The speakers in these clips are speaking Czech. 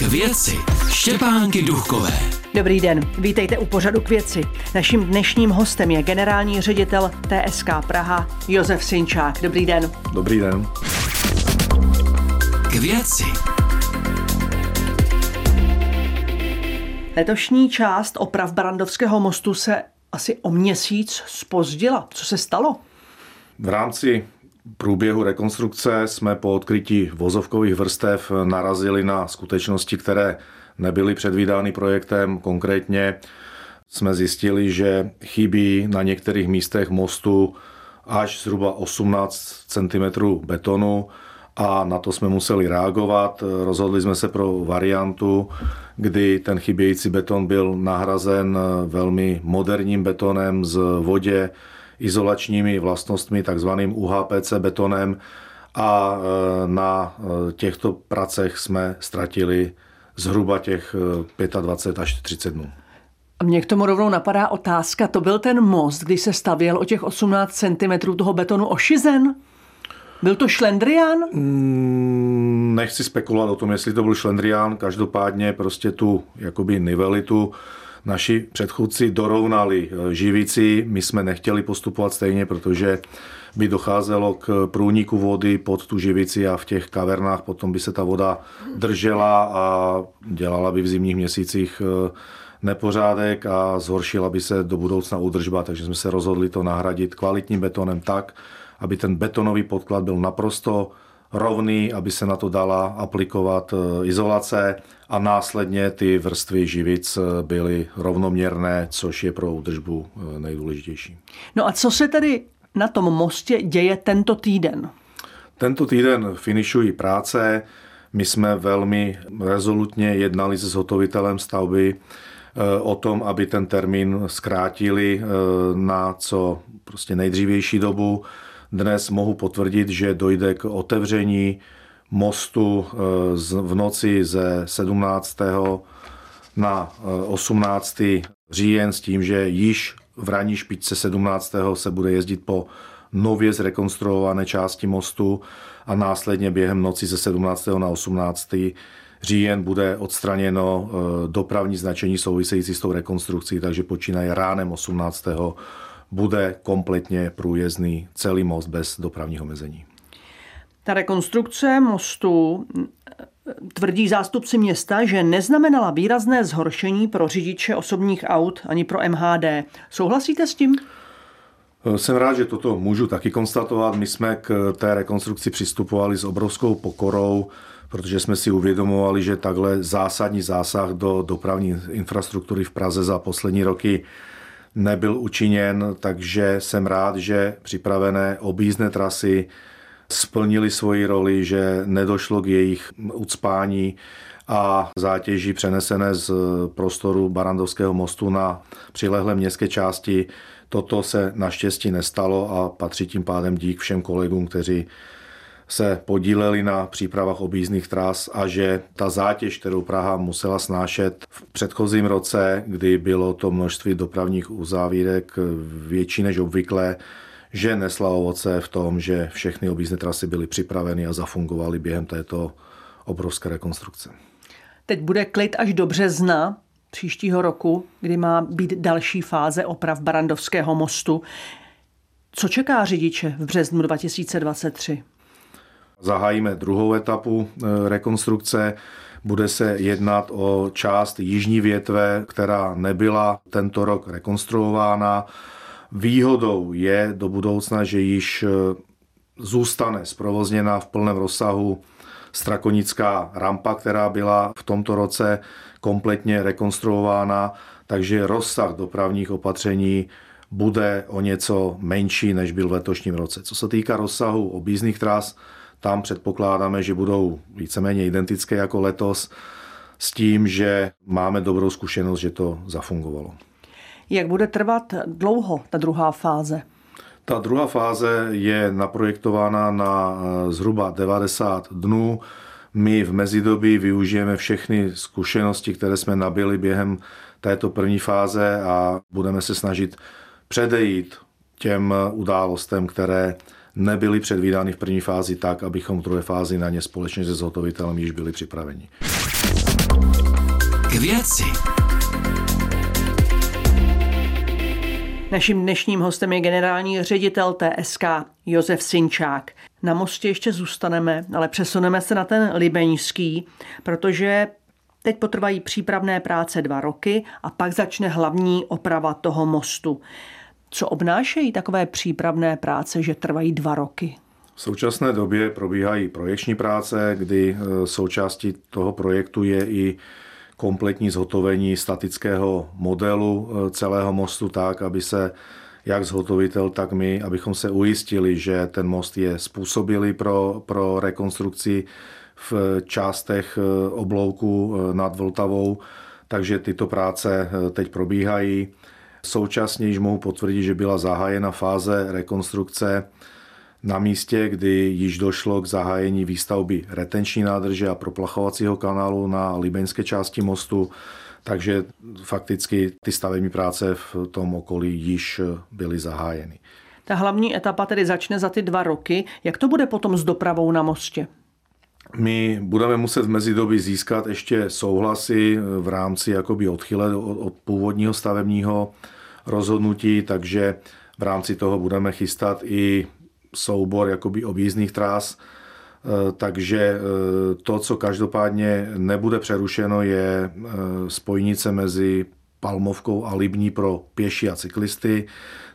K věci Štěpánky Duchové. Dobrý den, vítejte u pořadu k věci. Naším dnešním hostem je generální ředitel TSK Praha Josef Sinčák. Dobrý den. Dobrý den. K věci Letošní část oprav Barandovského mostu se asi o měsíc spozdila. Co se stalo? V rámci průběhu rekonstrukce jsme po odkrytí vozovkových vrstev narazili na skutečnosti, které nebyly předvídány projektem. Konkrétně jsme zjistili, že chybí na některých místech mostu až zhruba 18 cm betonu a na to jsme museli reagovat. Rozhodli jsme se pro variantu, kdy ten chybějící beton byl nahrazen velmi moderním betonem z vodě, izolačními vlastnostmi, takzvaným UHPC betonem a e, na e, těchto pracech jsme ztratili zhruba těch 25 e, až 30 dnů. Mě k tomu rovnou napadá otázka. To byl ten most, když se stavěl o těch 18 cm toho betonu ošizen? Byl to šlendrián? Mm, nechci spekulovat o tom, jestli to byl šlendrián. Každopádně prostě tu jakoby nivelitu naši předchůdci dorovnali eh, živící. My jsme nechtěli postupovat stejně, protože by docházelo k průniku vody pod tu živici a v těch kavernách potom by se ta voda držela a dělala by v zimních měsících eh, nepořádek a zhoršila by se do budoucna údržba, takže jsme se rozhodli to nahradit kvalitním betonem tak, aby ten betonový podklad byl naprosto rovný, aby se na to dala aplikovat eh, izolace a následně ty vrstvy živic eh, byly rovnoměrné, což je pro údržbu eh, nejdůležitější. No a co se tedy na tom mostě děje tento týden? Tento týden finišují práce. My jsme velmi rezolutně jednali se zhotovitelem stavby o tom, aby ten termín zkrátili na co prostě nejdřívější dobu. Dnes mohu potvrdit, že dojde k otevření mostu eh, v noci ze 17. na 18. Eh, říjen s tím, že již v ranní špičce 17. se bude jezdit po nově zrekonstruované části mostu a následně během noci ze 17. na 18. říjen bude odstraněno eh, dopravní značení související s tou rekonstrukcí, takže počínaje ránem 18 bude kompletně průjezdný celý most bez dopravního mezení. Ta rekonstrukce mostu tvrdí zástupci města, že neznamenala výrazné zhoršení pro řidiče osobních aut ani pro MHD. Souhlasíte s tím? Jsem rád, že toto můžu taky konstatovat. My jsme k té rekonstrukci přistupovali s obrovskou pokorou, protože jsme si uvědomovali, že takhle zásadní zásah do dopravní infrastruktury v Praze za poslední roky nebyl učiněn, takže jsem rád, že připravené objízdné trasy splnili svoji roli, že nedošlo k jejich ucpání a zátěží přenesené z prostoru Barandovského mostu na přilehlé městské části. Toto se naštěstí nestalo a patří tím pádem dík všem kolegům, kteří se podíleli na přípravách objízdných tras a že ta zátěž, kterou Praha musela snášet v předchozím roce, kdy bylo to množství dopravních uzávírek větší než obvykle, že nesla ovoce v tom, že všechny objízdné trasy byly připraveny a zafungovaly během této obrovské rekonstrukce. Teď bude klid až do března příštího roku, kdy má být další fáze oprav Barandovského mostu. Co čeká řidiče v březnu 2023? Zahájíme druhou etapu e, rekonstrukce. Bude se jednat o část jižní větve, která nebyla tento rok rekonstruována. Výhodou je do budoucna, že již e, zůstane zprovozněna v plném rozsahu strakonická rampa, která byla v tomto roce kompletně rekonstruována, takže rozsah dopravních opatření bude o něco menší, než byl v letošním roce. Co se týká rozsahu objízdných tras, tam předpokládáme, že budou víceméně identické jako letos, s tím, že máme dobrou zkušenost, že to zafungovalo. Jak bude trvat dlouho ta druhá fáze? Ta druhá fáze je naprojektována na eh, zhruba 90 dnů. My v mezidobí využijeme všechny zkušenosti, které jsme nabili během této první fáze a budeme se snažit předejít těm událostem, které nebyly předvídány v první fázi tak, abychom v druhé fázi na ně společně se zhotovitelem již byli připraveni. K věci. Naším dnešním hostem je generální ředitel TSK Josef Sinčák. Na mostě ještě zůstaneme, ale přesuneme se na ten libeňský, protože teď potrvají přípravné práce dva roky a pak začne hlavní oprava toho mostu. Co obnášejí takové přípravné práce, že trvají dva roky? V současné době probíhají projekční práce, kdy e, součástí toho projektu je i kompletní zhotovení statického modelu e, celého mostu tak, aby se jak zhotovitel, tak my, abychom se ujistili, že ten most je způsobilý pro, pro rekonstrukci v částech e, oblouku nad Vltavou. Takže tyto práce teď probíhají. Současně již mohu potvrdit, že byla zahájena fáze rekonstrukce na místě, kdy již došlo k zahájení výstavby retenční nádrže a proplachovacího kanálu na libeňské části mostu, takže fakticky ty stavební práce v tom okolí již byly zahájeny. Ta hlavní etapa tedy začne za ty dva roky. Jak to bude potom s dopravou na mostě? My budeme muset v mezidobí získat ještě souhlasy v rámci jakoby odchyle od původního stavebního rozhodnutí, takže v rámci toho budeme chystat i soubor jakoby objízdných trás, e, takže e, to, co každopádně nebude přerušeno, je spojnice mezi Palmovkou a Libní pro pěší a cyklisty.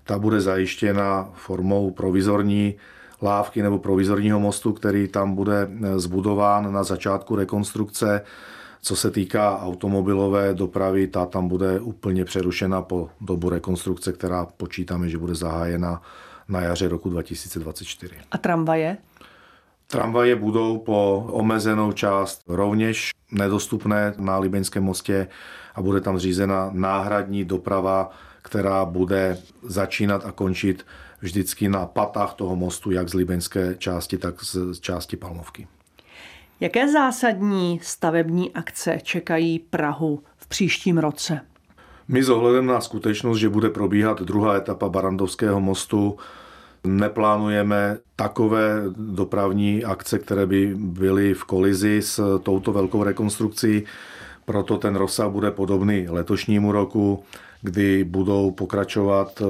Ta bude zajištěna formou provizorní lávky nebo provizorního mostu, který tam bude zbudován na začátku rekonstrukce. Co se týká automobilové dopravy, ta tam bude úplně přerušena po dobu rekonstrukce, která počítáme, že bude zahájena na jaře roku 2024. A tramvaje? Tramvaje budou po omezenou část rovněž nedostupné na Libeňském mostě a bude tam zřízena náhradní doprava, která bude začínat a končit vždycky na patách toho mostu, jak z libeňské části, tak z části Palmovky. Jaké zásadní stavební akce čekají Prahu v příštím roce? My s ohledem na skutečnost, že bude probíhat druhá etapa Barandovského mostu, neplánujeme takové dopravní akce, které by byly v kolizi s touto velkou rekonstrukcí, proto ten rozsah bude podobný letošnímu roku, kdy budou pokračovat e,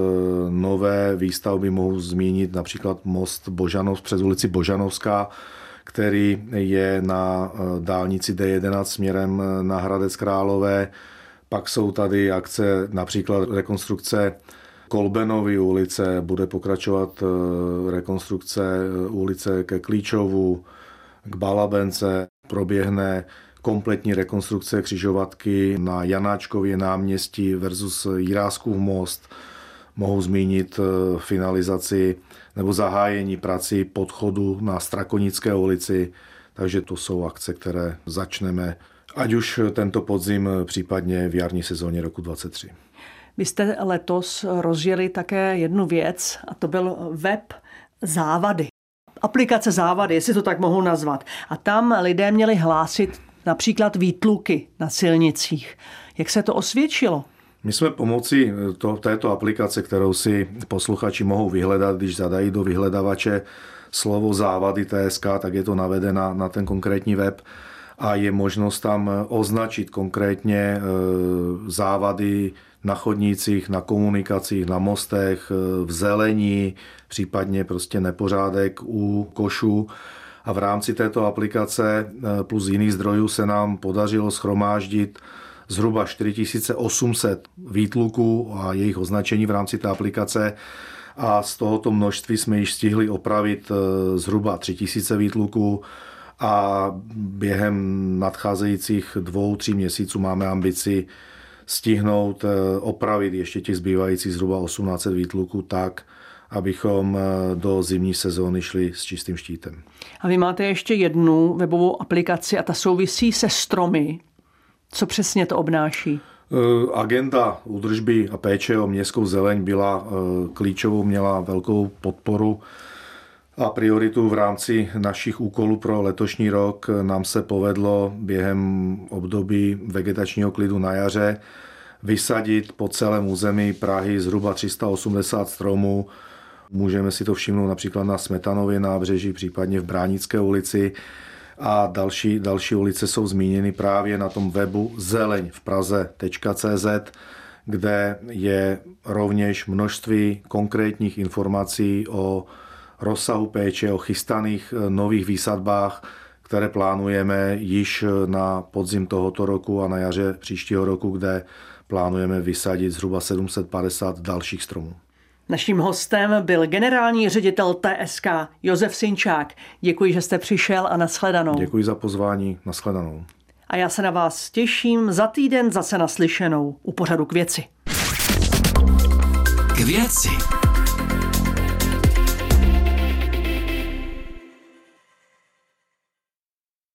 nové výstavby. Mohu zmínit například most Božanov přes ulici Božanovská, který je na e, dálnici D11 směrem e, na Hradec Králové. Pak jsou tady akce, například rekonstrukce Kolbenovy ulice, bude pokračovat rekonstrukce ulice ke Klíčovu, k Balabence, proběhne kompletní rekonstrukce křižovatky na Janáčkově náměstí versus Jiráskův most. Mohu zmínit eh, finalizaci nebo zahájení prací podchodu na Strakonické ulici, takže to jsou akce, které začneme ať už tento podzim, případně v jarní sezóně roku 2023. Vy jste letos rozjeli také jednu věc a to byl web závady. Aplikace závady, jestli to tak mohu nazvat. A tam lidé měli hlásit například výtluky na silnicích. Jak se to osvědčilo? My jsme pomocí to, této aplikace, kterou si posluchači mohou vyhledat, když zadají do vyhledavače slovo závady TSK, tak je to navedena na ten konkrétní web a je možnost tam označit konkrétně e, závady na chodnících, na komunikacích, na mostech, v zelení, případně prostě nepořádek u košů a v rámci této aplikace eh, plus jiných zdrojů se nám podařilo schromáždit zhruba 4800 výtluků a jejich označení v rámci té aplikace. A z tohoto množství jsme již stihli opravit eh, zhruba 3000 výtluků. A během nadcházejících dvou, tří měsíců máme ambici stihnout eh, opravit ještě těch zbývajících zhruba 1800 výtluků tak, abychom eh, do zimní sezóny šli s čistým štítem. A vy máte ještě jednu webovou aplikaci a ta souvisí se stromy. Co přesně to obnáší? Eh, agenda údržby a péče o městskou zeleň byla eh, klíčovou, měla velkou podporu a prioritu v rámci našich úkolů pro letošní rok. Nám se povedlo během období vegetačního klidu na jaře vysadit po celém území Prahy zhruba 380 stromů Můžeme si to všimnout například na Smetanově nábřeží, případně v Bránické ulici. a další, další ulice jsou zmíněny právě na tom webu zeleň v Praze.cz, kde je rovněž množství konkrétních informací o rozsahu péče, o chystaných eh, nových výsadbách, které plánujeme již na podzim tohoto roku a na jaře příštího roku, kde plánujeme vysadit zhruba 750 dalších stromů. Naším hostem byl generální ředitel TSK Josef Sinčák. Děkuji, že jste přišel a nashledanou. Děkuji za pozvání, nashledanou. A já se na vás těším za týden zase naslyšenou u pořadu k věci. K věci.